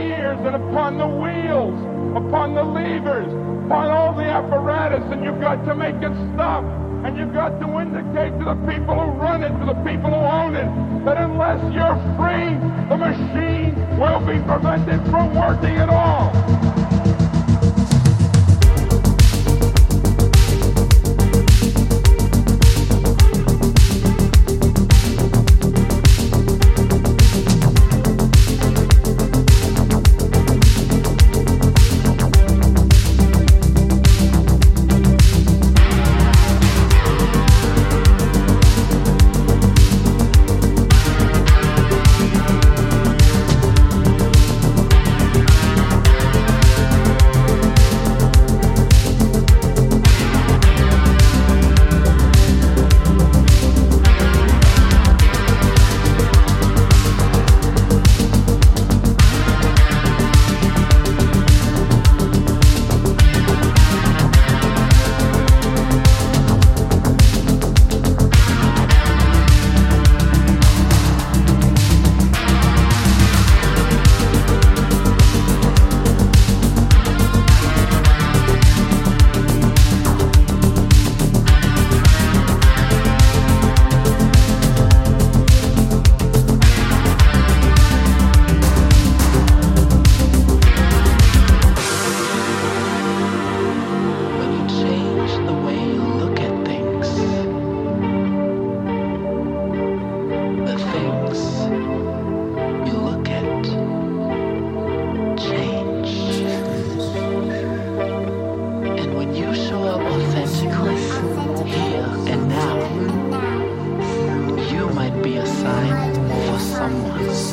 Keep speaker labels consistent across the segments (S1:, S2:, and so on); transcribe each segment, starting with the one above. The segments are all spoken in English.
S1: and upon the wheels, upon the levers, upon all the apparatus, and you've got to make it stop. And you've got to indicate to the people who run it, to the people who own it, that unless you're free, the machine will be prevented from working at all.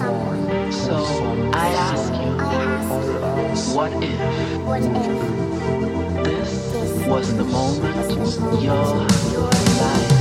S2: So I ask you, what if this was the moment your life?